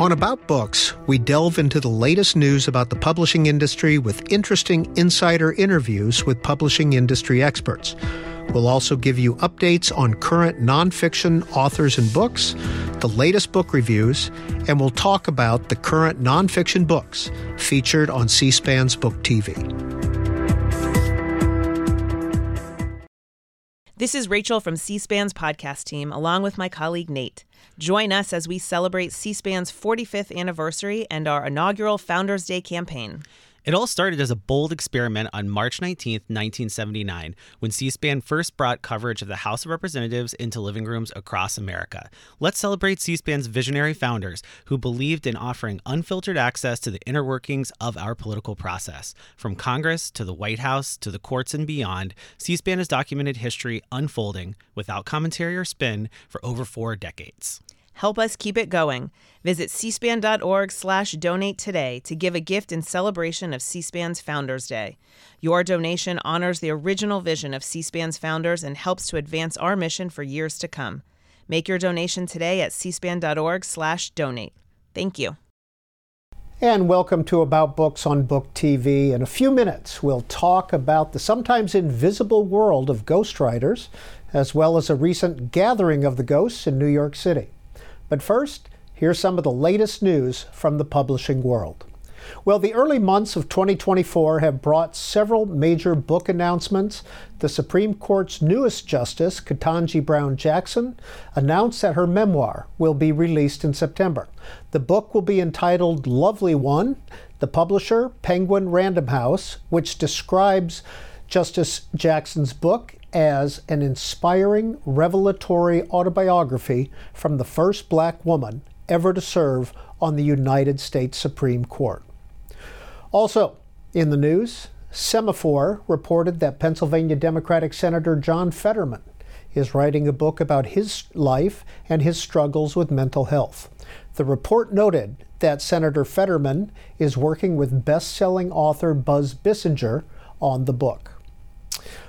On About Books, we delve into the latest news about the publishing industry with interesting insider interviews with publishing industry experts. We'll also give you updates on current nonfiction authors and books, the latest book reviews, and we'll talk about the current nonfiction books featured on C SPAN's Book TV. This is Rachel from C SPAN's podcast team, along with my colleague Nate. Join us as we celebrate C SPAN's 45th anniversary and our inaugural Founders Day campaign. It all started as a bold experiment on March 19, 1979, when C SPAN first brought coverage of the House of Representatives into living rooms across America. Let's celebrate C SPAN's visionary founders who believed in offering unfiltered access to the inner workings of our political process. From Congress to the White House to the courts and beyond, C SPAN has documented history unfolding without commentary or spin for over four decades. Help us keep it going. Visit cspan.org slash donate today to give a gift in celebration of C-SPAN's Founders Day. Your donation honors the original vision of C-SPAN's founders and helps to advance our mission for years to come. Make your donation today at cspan.org slash donate. Thank you. And welcome to About Books on Book TV. In a few minutes, we'll talk about the sometimes invisible world of ghostwriters, as well as a recent gathering of the ghosts in New York City. But first, here's some of the latest news from the publishing world. Well, the early months of 2024 have brought several major book announcements. The Supreme Court's newest justice, Ketanji Brown Jackson, announced that her memoir will be released in September. The book will be entitled Lovely One. The publisher, Penguin Random House, which describes Justice Jackson's book as an inspiring, revelatory autobiography from the first black woman ever to serve on the United States Supreme Court. Also, in the news, Semafor reported that Pennsylvania Democratic Senator John Fetterman is writing a book about his life and his struggles with mental health. The report noted that Senator Fetterman is working with best selling author Buzz Bissinger on the book.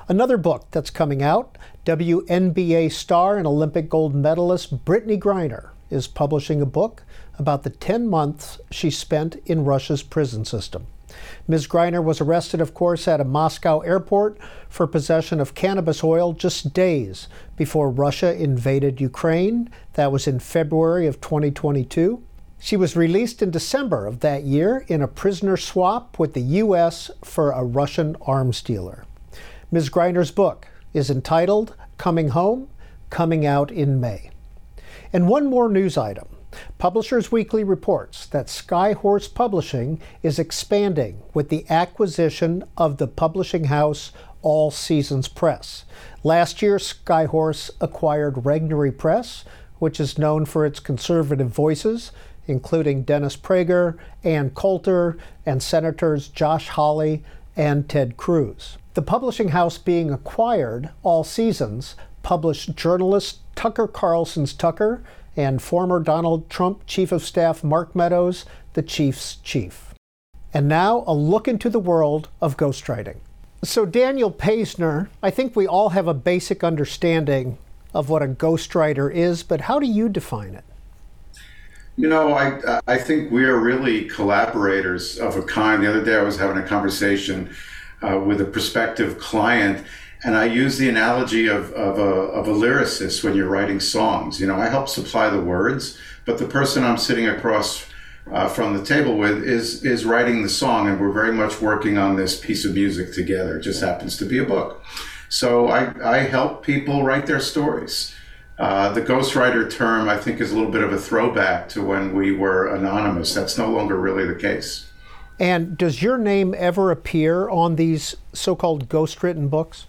Another book that's coming out WNBA star and Olympic gold medalist Brittney Griner is publishing a book about the 10 months she spent in Russia's prison system. Ms. Griner was arrested, of course, at a Moscow airport for possession of cannabis oil just days before Russia invaded Ukraine. That was in February of 2022. She was released in December of that year in a prisoner swap with the U.S. for a Russian arms dealer. Ms. Griner's book is entitled Coming Home, coming out in May. And one more news item. Publishers Weekly reports that Skyhorse Publishing is expanding with the acquisition of the publishing house All Seasons Press. Last year, Skyhorse acquired Regnery Press, which is known for its conservative voices, including Dennis Prager, Ann Coulter, and Senators Josh Hawley and Ted Cruz. The publishing house being acquired, All Seasons, published journalist Tucker Carlson's Tucker and former Donald Trump Chief of Staff Mark Meadows, the Chief's chief. And now a look into the world of ghostwriting. So, Daniel Paisner, I think we all have a basic understanding of what a ghostwriter is, but how do you define it? You know, I I think we are really collaborators of a kind. The other day I was having a conversation uh, with a prospective client. And I use the analogy of, of, a, of a lyricist when you're writing songs. You know, I help supply the words, but the person I'm sitting across uh, from the table with is is writing the song, and we're very much working on this piece of music together. It just happens to be a book. So I, I help people write their stories. Uh, the ghostwriter term, I think, is a little bit of a throwback to when we were anonymous. That's no longer really the case. And does your name ever appear on these so called ghost written books?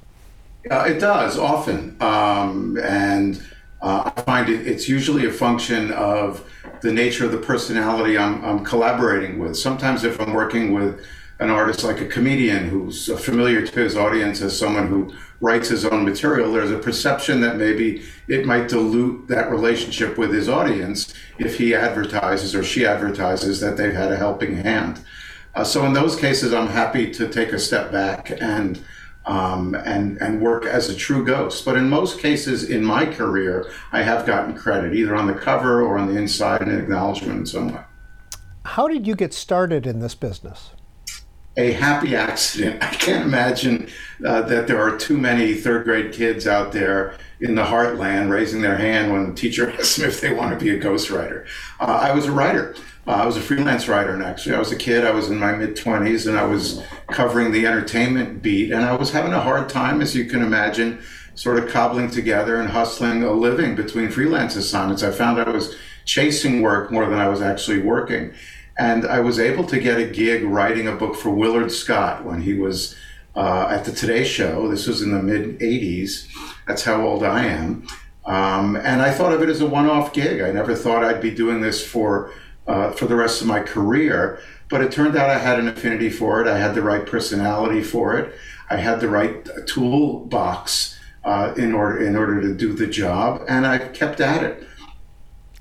Uh, it does often. Um, and uh, I find it, it's usually a function of the nature of the personality I'm, I'm, collaborating with. Sometimes, if I'm working with an artist like a comedian who's familiar to his audience as someone who writes his own material, there's a perception that maybe it might dilute that relationship with his audience if he advertises or she advertises that they've had a helping hand. Uh, so in those cases, I'm happy to take a step back and um, and and work as a true ghost. But in most cases in my career, I have gotten credit either on the cover or on the inside, an acknowledgement in some way. How did you get started in this business? A happy accident. I can't imagine uh, that there are too many third grade kids out there in the heartland raising their hand when the teacher asks them if they want to be a ghostwriter. Uh, I was a writer. Uh, I was a freelance writer, and actually, I was a kid. I was in my mid 20s, and I was covering the entertainment beat, and I was having a hard time, as you can imagine, sort of cobbling together and hustling a living between freelance assignments. I found I was chasing work more than I was actually working. And I was able to get a gig writing a book for Willard Scott when he was uh, at the Today Show. This was in the mid 80s. That's how old I am. Um, and I thought of it as a one off gig. I never thought I'd be doing this for, uh, for the rest of my career. But it turned out I had an affinity for it. I had the right personality for it. I had the right toolbox uh, in order in order to do the job, and I kept at it.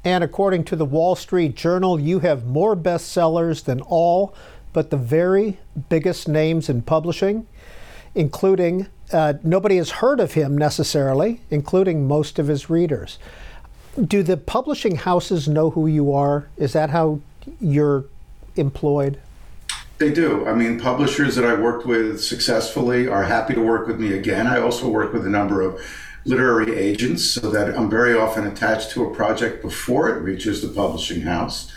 And according to the Wall Street Journal, you have more bestsellers than all but the very biggest names in publishing, including uh, nobody has heard of him necessarily, including most of his readers. Do the publishing houses know who you are? Is that how you're employed? They do. I mean, publishers that I worked with successfully are happy to work with me again. I also work with a number of literary agents so that I'm very often attached to a project before it reaches the publishing house.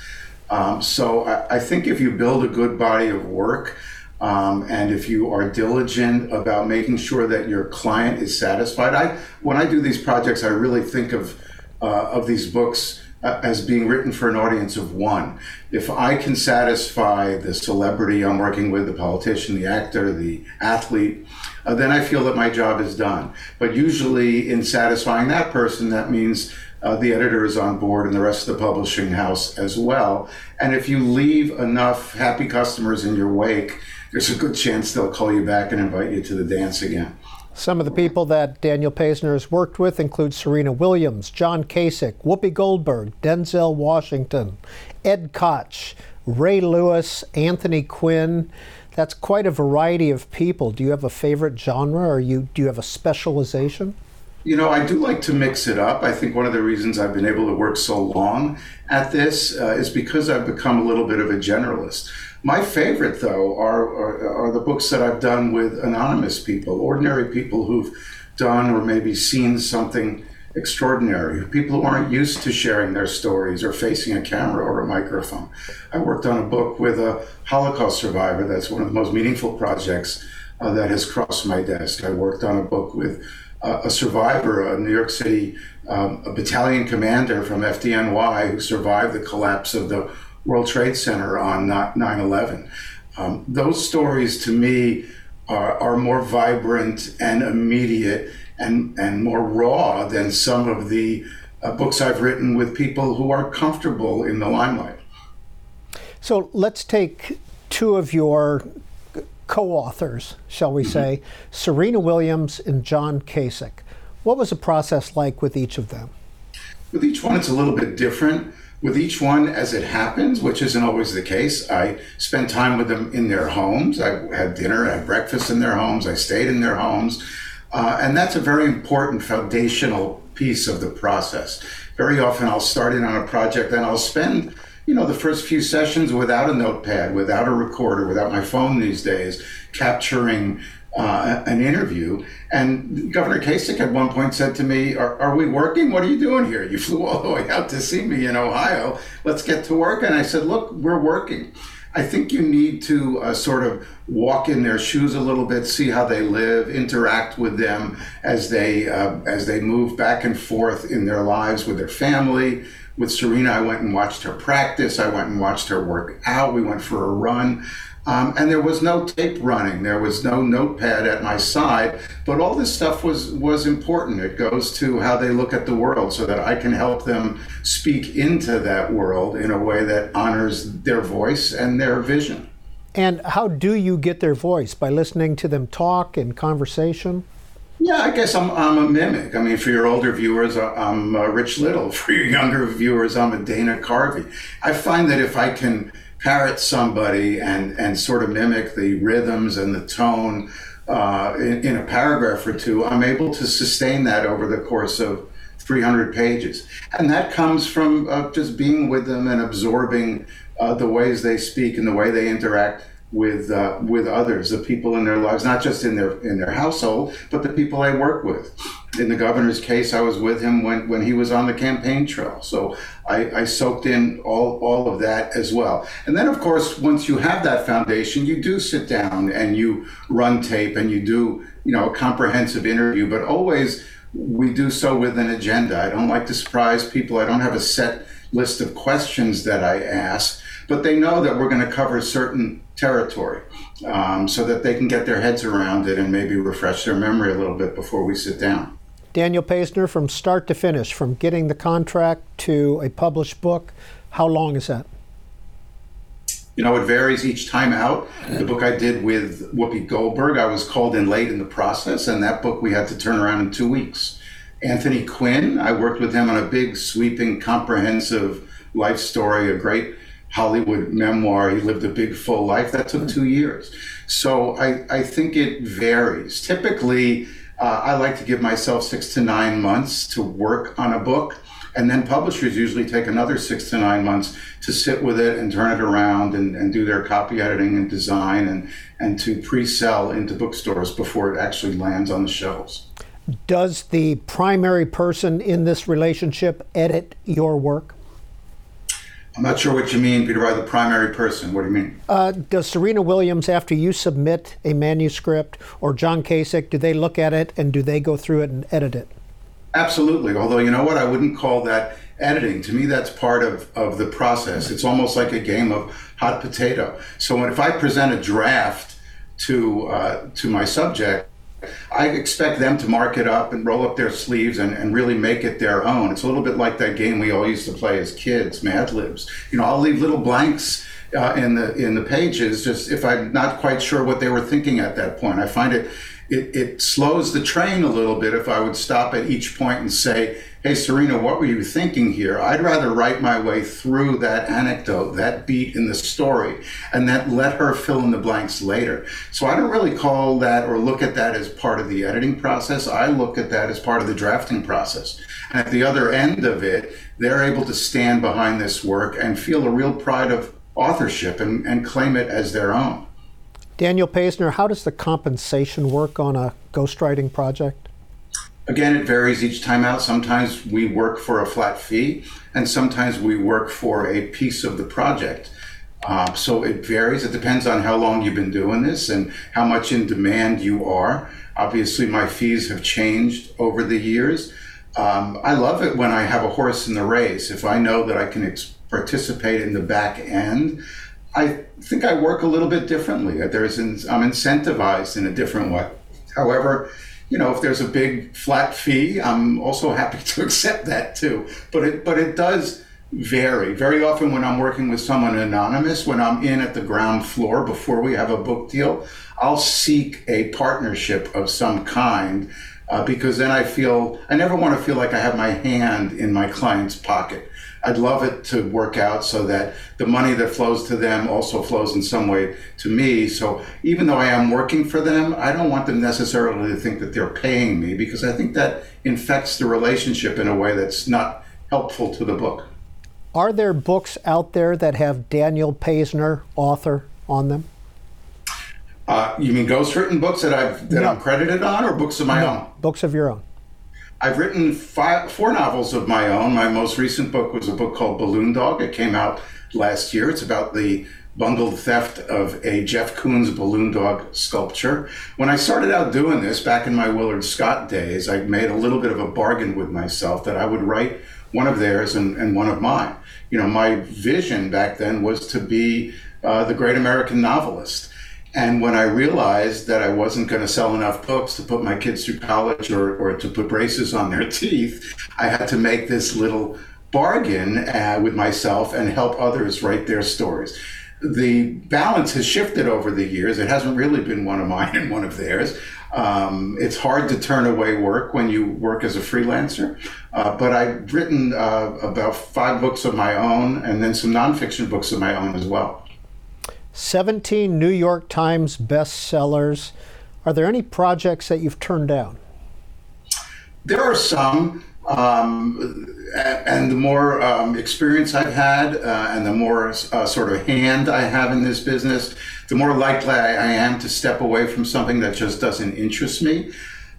Um, so I, I, think if you build a good body of work um, and if you are diligent about making sure that your client is satisfied, I when I do these projects, I really think of uh, of these books uh, as being written for an audience of one. If I can satisfy the celebrity I'm working with, the politician, the actor, the athlete, uh, then I feel that my job is done. But usually, in satisfying that person, that means uh, the editor is on board and the rest of the publishing house as well. And if you leave enough happy customers in your wake, there's a good chance they'll call you back and invite you to the dance again. Some of the people that Daniel Paisner has worked with include Serena Williams, John Kasich, Whoopi Goldberg, Denzel Washington, Ed Koch, Ray Lewis, Anthony Quinn. That's quite a variety of people. Do you have a favorite genre or you do you have a specialization? You know, I do like to mix it up. I think one of the reasons I've been able to work so long at this uh, is because I've become a little bit of a generalist. My favorite, though, are, are, are the books that I've done with anonymous people, ordinary people who've done or maybe seen something extraordinary, people who aren't used to sharing their stories or facing a camera or a microphone. I worked on a book with a Holocaust survivor. That's one of the most meaningful projects uh, that has crossed my desk. I worked on a book with uh, a survivor, a New York City um, battalion commander from FDNY who survived the collapse of the World Trade Center on 9 11. Um, those stories to me are, are more vibrant and immediate and, and more raw than some of the uh, books I've written with people who are comfortable in the limelight. So let's take two of your co authors, shall we mm-hmm. say, Serena Williams and John Kasich. What was the process like with each of them? With each one, it's a little bit different with each one as it happens, which isn't always the case. I spent time with them in their homes. I had dinner, I had breakfast in their homes, I stayed in their homes. Uh, and that's a very important foundational piece of the process. Very often I'll start in on a project and I'll spend, you know, the first few sessions without a notepad, without a recorder, without my phone these days, capturing uh, an interview. And Governor Kasich at one point said to me, are, are, we working? What are you doing here? You flew all the way out to see me in Ohio. Let's get to work. And I said, Look, we're working. I think you need to uh, sort of walk in their shoes a little bit, see how they live, interact with them as they uh, as they move back and forth in their lives with their family. With Serena, I went and watched her practice. I went and watched her work out. We went for a run. Um, and there was no tape running. There was no notepad at my side. But all this stuff was was important. It goes to how they look at the world, so that I can help them speak into that world in a way that honors their voice and their vision. And how do you get their voice by listening to them talk in conversation? Yeah, I guess I'm, I'm a mimic. I mean, for your older viewers, I'm uh, Rich Little. For your younger viewers, I'm a Dana Carvey. I find that if I can parrot somebody and, and sort of mimic the rhythms and the tone uh, in, in, a paragraph or two, I'm able to sustain that over the course of 300 pages. And that comes from uh, just being with them and absorbing uh, the ways they speak and the way they interact with uh, with others, the people in their lives, not just in their in their household, but the people I work with. In the governor's case, I was with him when, when he was on the campaign trail, so I, I soaked in all all of that as well. And then, of course, once you have that foundation, you do sit down and you run tape and you do you know a comprehensive interview, but always we do so with an agenda. I don't like to surprise people. I don't have a set list of questions that I ask, but they know that we're going to cover certain territory um, so that they can get their heads around it and maybe refresh their memory a little bit before we sit down. Daniel Paisner, from start to finish, from getting the contract to a published book, how long is that? You know, it varies each time out. The book I did with Whoopi Goldberg, I was called in late in the process, and that book we had to turn around in two weeks. Anthony Quinn, I worked with him on a big, sweeping, comprehensive life story, a great Hollywood memoir. He lived a big, full life. That took two years. So I, I think it varies. Typically, uh, I like to give myself six to nine months to work on a book. And then publishers usually take another six to nine months to sit with it and turn it around and, and do their copy editing and design and, and to pre sell into bookstores before it actually lands on the shelves. Does the primary person in this relationship edit your work? I'm not sure what you mean, Peter, by the primary person. What do you mean? Uh, does Serena Williams, after you submit a manuscript, or John Kasich, do they look at it and do they go through it and edit it? Absolutely. Although, you know what? I wouldn't call that editing. To me, that's part of, of the process. It's almost like a game of hot potato. So when, if I present a draft to, uh, to my subject, I expect them to mark it up and roll up their sleeves and, and really make it their own. It's a little bit like that game we all used to play as kids, Mad Libs. You know, I'll leave little blanks uh, in the in the pages just if I'm not quite sure what they were thinking at that point. I find it it, it slows the train a little bit if I would stop at each point and say, hey, Serena, what were you thinking here? I'd rather write my way through that anecdote, that beat in the story, and then let her fill in the blanks later. So I don't really call that or look at that as part of the editing process. I look at that as part of the drafting process. And at the other end of it, they're able to stand behind this work and feel a real pride of authorship and, and claim it as their own. Daniel Paisner, how does the compensation work on a ghostwriting project? Again, it varies each time out. Sometimes we work for a flat fee, and sometimes we work for a piece of the project. Uh, so it varies. It depends on how long you've been doing this and how much in demand you are. Obviously, my fees have changed over the years. Um, I love it when I have a horse in the race. If I know that I can ex- participate in the back end, I think I work a little bit differently. There's I'm incentivized in a different way. However, you know, if there's a big flat fee, I'm also happy to accept that too. But it but it does vary. Very often when I'm working with someone anonymous, when I'm in at the ground floor before we have a book deal, I'll seek a partnership of some kind uh, because then I feel I never want to feel like I have my hand in my client's pocket. I'd love it to work out so that the money that flows to them also flows in some way to me. So even though I am working for them, I don't want them necessarily to think that they're paying me because I think that infects the relationship in a way that's not helpful to the book. Are there books out there that have Daniel Paisner, author, on them? Uh, you mean ghostwritten books that I've that no. I'm credited on, or books of my no, own? Books of your own. I've written five, four novels of my own. My most recent book was a book called Balloon Dog. It came out last year. It's about the bungled theft of a Jeff Koons balloon dog sculpture. When I started out doing this back in my Willard Scott days, I made a little bit of a bargain with myself that I would write one of theirs and, and one of mine. You know, my vision back then was to be uh, the great American novelist. And when I realized that I wasn't going to sell enough books to put my kids through college or, or to put braces on their teeth, I had to make this little bargain uh, with myself and help others write their stories. The balance has shifted over the years. It hasn't really been one of mine and one of theirs. Um, it's hard to turn away work when you work as a freelancer. Uh, but I've written uh, about five books of my own and then some nonfiction books of my own as well. 17 New York Times bestsellers. Are there any projects that you've turned down? There are some. Um, and the more um, experience I've had uh, and the more uh, sort of hand I have in this business, the more likely I am to step away from something that just doesn't interest me.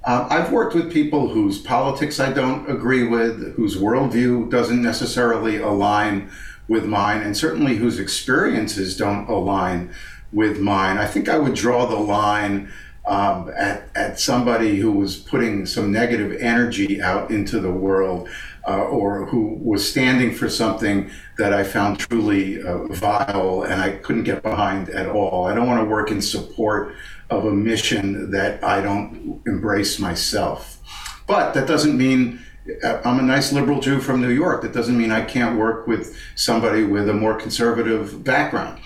Uh, I've worked with people whose politics I don't agree with, whose worldview doesn't necessarily align with mine, and certainly whose experiences don't align with mine. I think I would draw the line um, at, at somebody who was putting some negative energy out into the world uh, or who was standing for something that I found truly uh, vile and I couldn't get behind at all. I don't want to work in support of a mission that I don't embrace myself. But that doesn't mean I'm a nice liberal Jew from New York. That doesn't mean I can't work with somebody with a more conservative background.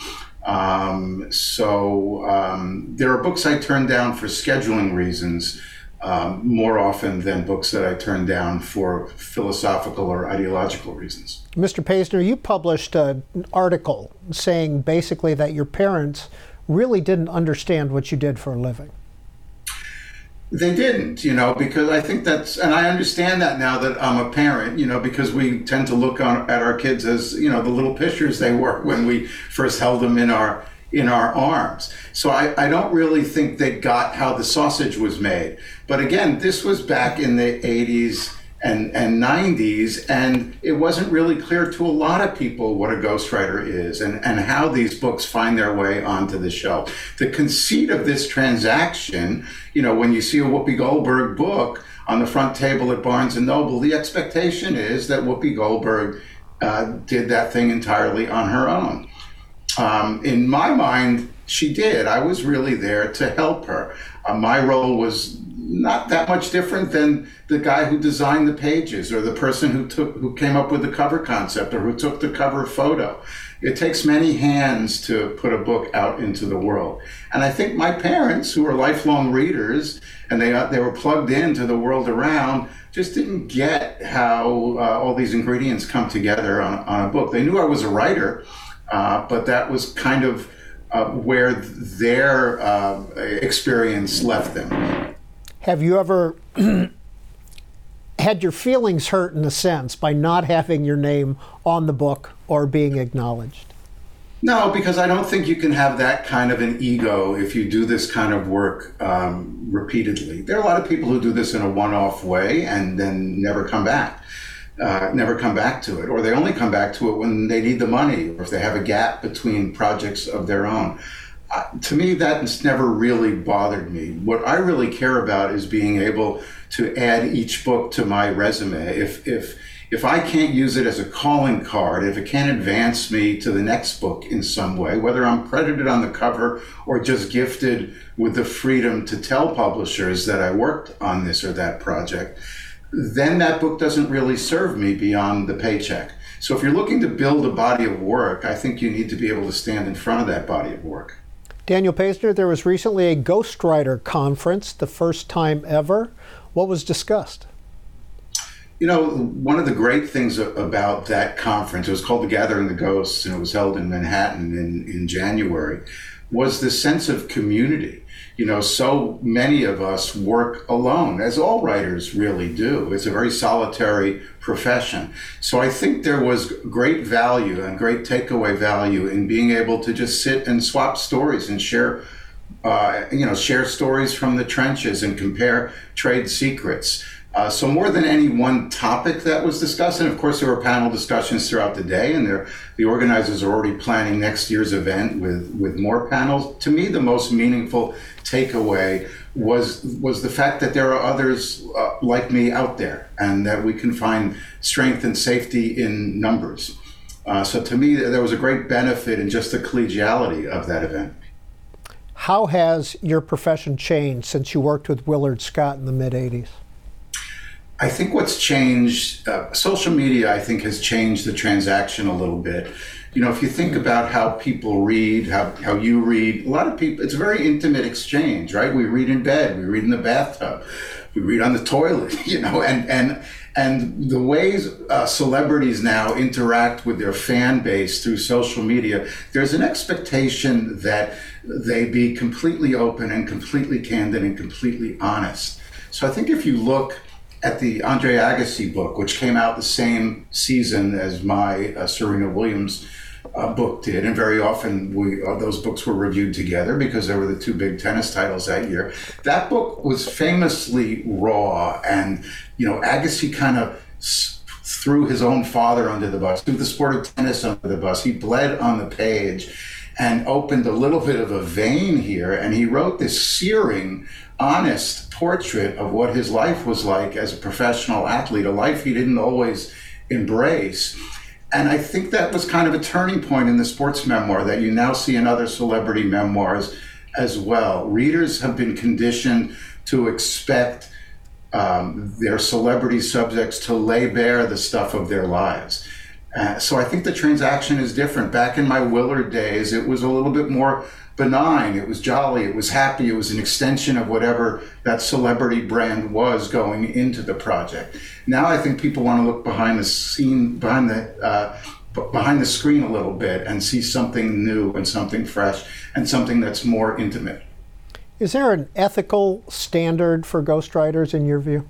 Um, so um, there are books I turn down for scheduling reasons um, more often than books that I turn down for philosophical or ideological reasons. Mr. Paisner, you published an article saying basically that your parents really didn't understand what you did for a living. They didn't, you know, because I think that's, and I understand that now that I'm a parent, you know, because we tend to look on, at our kids as, you know, the little pictures they were when we first held them in our in our arms. So I, I don't really think they got how the sausage was made. But again, this was back in the 80s and, and 90s, and it wasn't really clear to a lot of people what a ghostwriter is and, and how these books find their way onto the shelf. The conceit of this transaction, you know, when you see a Whoopi Goldberg book on the front table at Barnes and Noble, the expectation is that Whoopi Goldberg uh, did that thing entirely on her own. Um, in my mind, she did. I was really there to help her. Uh, my role was not that much different than the guy who designed the pages or the person who took who came up with the cover concept or who took the cover photo. It takes many hands to put a book out into the world. And I think my parents, who were lifelong readers and they, uh, they were plugged into the world around, just didn't get how uh, all these ingredients come together on, on a book. They knew I was a writer, uh, but that was kind of uh, where their uh, experience left them. Have you ever had your feelings hurt in a sense by not having your name on the book or being acknowledged? No, because I don't think you can have that kind of an ego if you do this kind of work um, repeatedly. There are a lot of people who do this in a one off way and then never come back uh, never come back to it, or they only come back to it when they need the money, or if they have a gap between projects of their own. To me, that's never really bothered me. What I really care about is being able to add each book to my resume. If if if I can't use it as a calling card, if it can't advance me to the next book in some way, whether I'm credited on the cover or just gifted with the freedom to tell publishers that I worked on this or that project, then that book doesn't really serve me beyond the paycheck. So if you're looking to build a body of work, I think you need to be able to stand in front of that body of work. Daniel Paisner, there was recently a ghostwriter conference, the first time ever. What was discussed? You know, one of the great things about that conference, it was called the Gathering the Ghosts, and it was held in Manhattan in, in January, was the sense of community you know, so many of us work alone, as all writers really do. It's a very solitary profession. So I think there was great value and great takeaway value in being able to just sit and swap stories and share, uh, you know, share stories from the trenches and compare trade secrets. Uh, so more than any one topic that was discussed, and of course there were panel discussions throughout the day, and the organizers are already planning next year's event with with more panels. To me, the most meaningful takeaway was was the fact that there are others uh, like me out there, and that we can find strength and safety in numbers. Uh, so to me, there was a great benefit in just the collegiality of that event. How has your profession changed since you worked with Willard Scott in the mid '80s? I think what's changed, uh, social media, I think, has changed the transaction a little bit. You know, if you think about how people read, how, how you read, a lot of people, it's a very intimate exchange, right? We read in bed, we read in the bathtub, we read on the toilet, you know, and, and, and the ways uh, celebrities now interact with their fan base through social media, there's an expectation that they be completely open and completely candid and completely honest. So I think if you look at the Andre Agassi book, which came out the same season as my uh, Serena Williams uh, book did, and very often we uh, those books were reviewed together because they were the two big tennis titles that year. That book was famously raw, and you know Agassi kind of s- threw his own father under the bus, threw the sport of tennis under the bus. He bled on the page, and opened a little bit of a vein here, and he wrote this searing, honest portrait of what his life was like as a professional athlete, a life he didn't always embrace. And I think that was kind of a turning point in the sports memoir that you now see in other celebrity memoirs as well. Readers have been conditioned to expect um, their celebrity subjects to lay bare the stuff of their lives. Uh, so I think the transaction is different. Back in my Willard days, it was a little bit more benign. It was jolly. It was happy. It was an extension of whatever that celebrity brand was going into the project. Now I think people want to look behind the scene, behind the uh, behind the screen a little bit, and see something new and something fresh and something that's more intimate. Is there an ethical standard for ghostwriters in your view?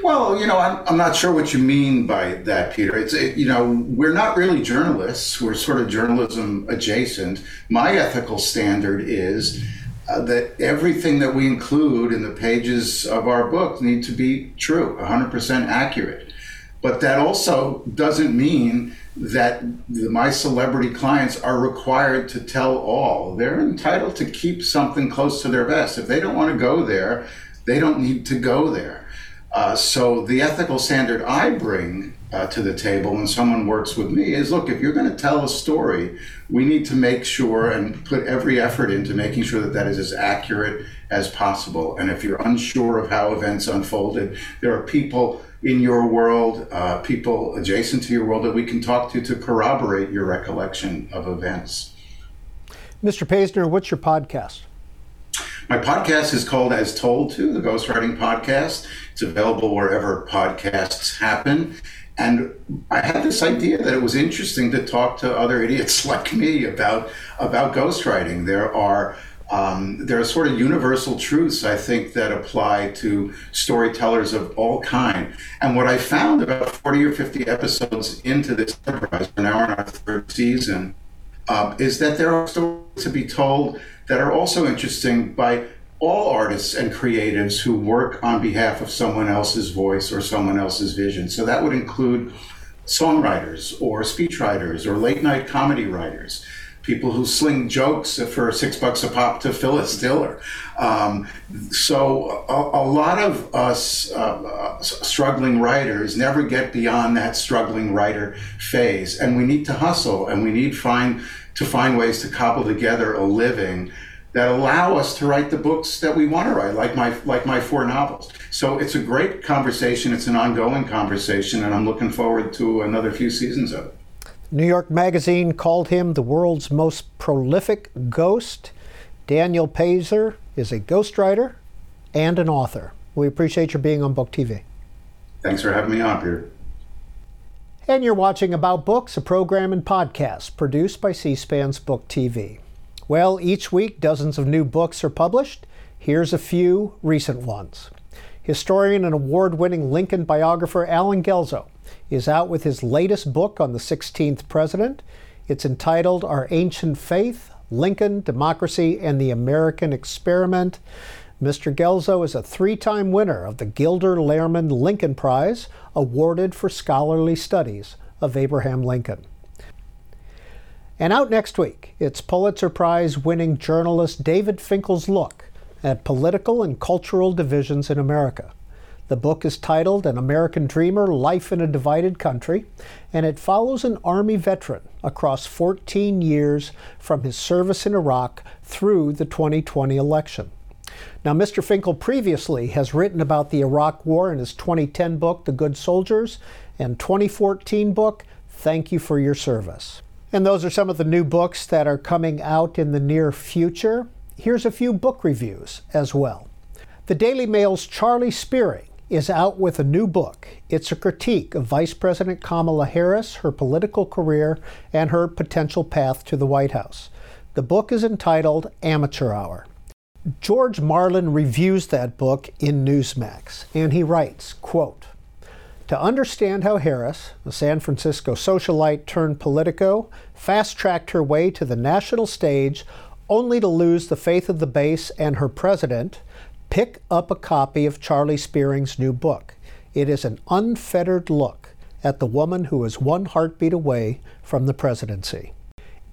Well, you know, I'm, I'm not sure what you mean by that, Peter. It's, it, you know, we're not really journalists. We're sort of journalism adjacent. My ethical standard is uh, that everything that we include in the pages of our book need to be true, 100% accurate. But that also doesn't mean that the, my celebrity clients are required to tell all. They're entitled to keep something close to their vest. If they don't want to go there, they don't need to go there. Uh, so the ethical standard I bring uh, to the table when someone works with me is look, if you're going to tell a story, we need to make sure and put every effort into making sure that that is as accurate as possible. And if you're unsure of how events unfolded, there are people in your world, uh, people adjacent to your world that we can talk to to corroborate your recollection of events. Mr. Paisner, what's your podcast? My podcast is called As Told To, the Ghostwriting Podcast. It's available wherever podcasts happen. And I had this idea that it was interesting to talk to other idiots like me about about ghostwriting. There are um, there are sort of universal truths I think that apply to storytellers of all kind. And what I found about 40 or 50 episodes into this enterprise, we're now in our third season, uh, is that there are stories to be told that are also interesting by all artists and creatives who work on behalf of someone else's voice or someone else's vision. So that would include songwriters or speechwriters or late night comedy writers, people who sling jokes for six bucks a pop to Phyllis Diller. Um, so a, a, lot of us uh, struggling writers never get beyond that struggling writer phase, and we need to hustle and we need find to find ways to cobble together a living that allow us to write the books that we want to write, like my like my four novels. So it's a great conversation. It's an ongoing conversation, and I'm looking forward to another few seasons of it. New York Magazine called him the world's most prolific ghost. Daniel Paisner is a ghostwriter and an author. We appreciate your being on Book TV. Thanks for having me on, Peter. And you're watching About Books, a program and podcast produced by C SPAN's Book TV. Well, each week dozens of new books are published. Here's a few recent ones. Historian and award winning Lincoln biographer Allen Guelzo is out with his latest book on the 16th president. It's entitled Our Ancient Faith Lincoln, Democracy, and the American Experiment. Mr. Guelzo is a three time winner of the Gilder Lehrman Lincoln Prize, awarded for scholarly studies of Abraham Lincoln. And out next week, it's Pulitzer Prize winning journalist David Finkel's look at political and cultural divisions in America. The book is titled An American Dreamer Life in a Divided Country, and it follows an Army veteran across 14 years from his service in Iraq through the 2020 election. Now, Mr. Finkel previously has written about the Iraq War in his 2010 book, The Good Soldiers, and 2014 book, Thank You for Your Service. And those are some of the new books that are coming out in the near future. Here's a few book reviews as well. The Daily Mail's Charlie Spiering is out with a new book. It's a critique of Vice President Kamala Harris, her political career, and her potential path to the White House. The book is entitled Amateur Hour. George Marlin reviews that book in Newsmax, and he writes, quote, to understand how Harris, a San Francisco socialite turned Politico, fast tracked her way to the national stage only to lose the faith of the base and her president, pick up a copy of Charlie Spiering's new book. It is an unfettered look at the woman who is one heartbeat away from the presidency.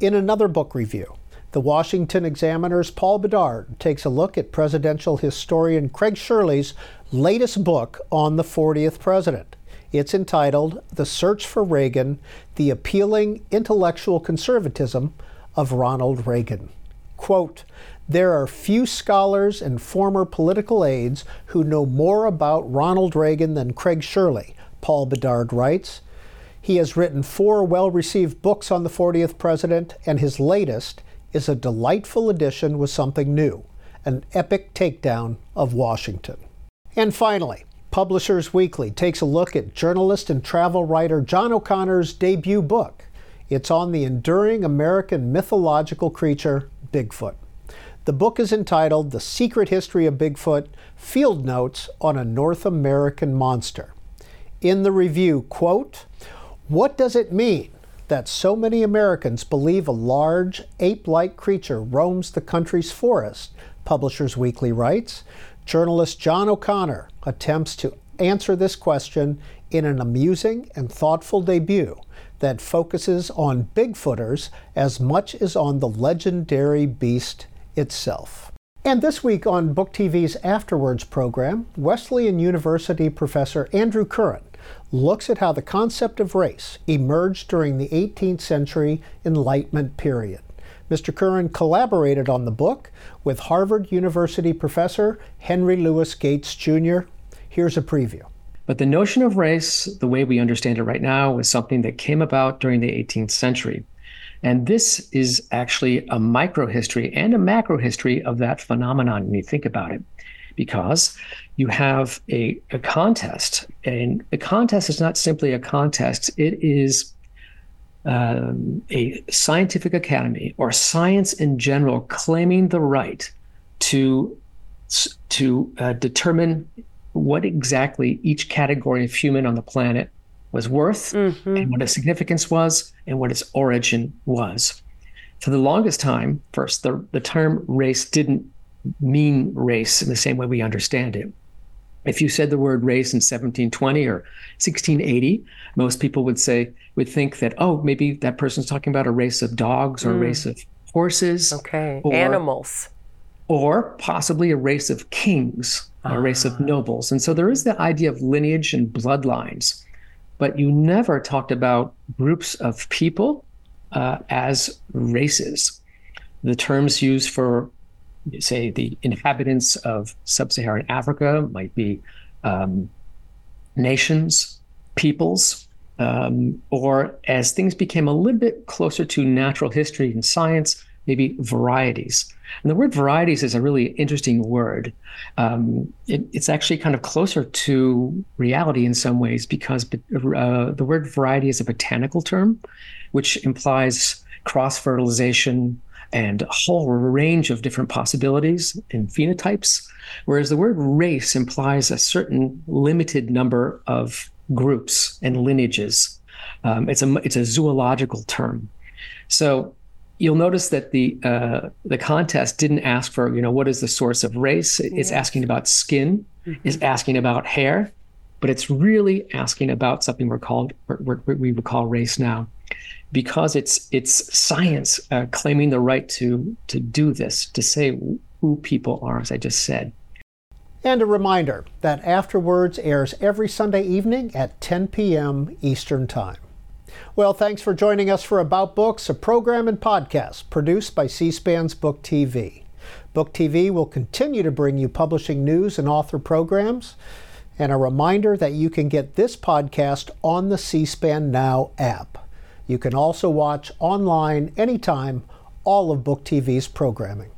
In another book review, the Washington Examiner's Paul Bedard takes a look at presidential historian Craig Shirley's latest book on the 40th president. It's entitled The Search for Reagan The Appealing Intellectual Conservatism of Ronald Reagan. Quote, there are few scholars and former political aides who know more about Ronald Reagan than Craig Shirley, Paul Bedard writes. He has written four well received books on the 40th president, and his latest is a delightful edition with something new an epic takedown of Washington. And finally, Publishers Weekly takes a look at journalist and travel writer John O'Connor's debut book. It's on the enduring American mythological creature, Bigfoot. The book is entitled The Secret History of Bigfoot Field Notes on a North American Monster. In the review, quote, What does it mean that so many Americans believe a large ape like creature roams the country's forest, Publishers Weekly writes. Journalist John O'Connor attempts to answer this question in an amusing and thoughtful debut that focuses on Bigfooters as much as on the legendary beast itself. And this week on Book TV's After Words program, Wesleyan University professor Andrew Curran looks at how the concept of race emerged during the 18th century Enlightenment period. Mr. Curran collaborated on the book with Harvard University professor Henry Louis Gates Jr. Here's a preview. But the notion of race, the way we understand it right now, was something that came about during the 18th century. And this is actually a micro history and a macro history of that phenomenon when you think about it because you have a, a contest, and the contest is not simply a contest, it is um, a scientific academy or science in general claiming the right to to uh, determine what exactly each category of human on the planet was worth mm-hmm. and what its significance was and what its origin was. For the longest time, first, the, the term race didn't mean race in the same way we understand it. If you said the word race in 1720 or 1680, most people would say, would think that, oh, maybe that person's talking about a race of dogs or mm. a race of horses. Okay, or, animals. Or possibly a race of kings, a race of ah. nobles. And so there is the idea of lineage and bloodlines, but you never talked about groups of people uh, as races. The terms used for say the inhabitants of sub-Saharan Africa might be um, nations, peoples, um, or as things became a little bit closer to natural history and science, maybe varieties. And the word varieties is a really interesting word. Um, it, it's actually kind of closer to reality in some ways because uh, the word variety is a botanical term, which implies cross fertilization, and a whole range of different possibilities and phenotypes. Whereas the word race implies a certain limited number of groups and lineages. Um, it's a it's a zoological term. So you'll notice that the uh, the contest didn't ask for you know what is the source of race. It's asking about skin. Mm-hmm. It's asking about hair, but it's really asking about something we're called we would call race now because it's it's science uh, claiming the right to to do this, to say who people are, as I just said. And a reminder that After Words airs every Sunday evening at 10 p.m. Eastern Time. Well, thanks for joining us for About Books, a program and podcast produced by C SPAN's Book TV. Book TV will continue to bring you publishing news and author programs. And a reminder that you can get this podcast on the C SPAN Now app. You can also watch online anytime all of Book TV's programming.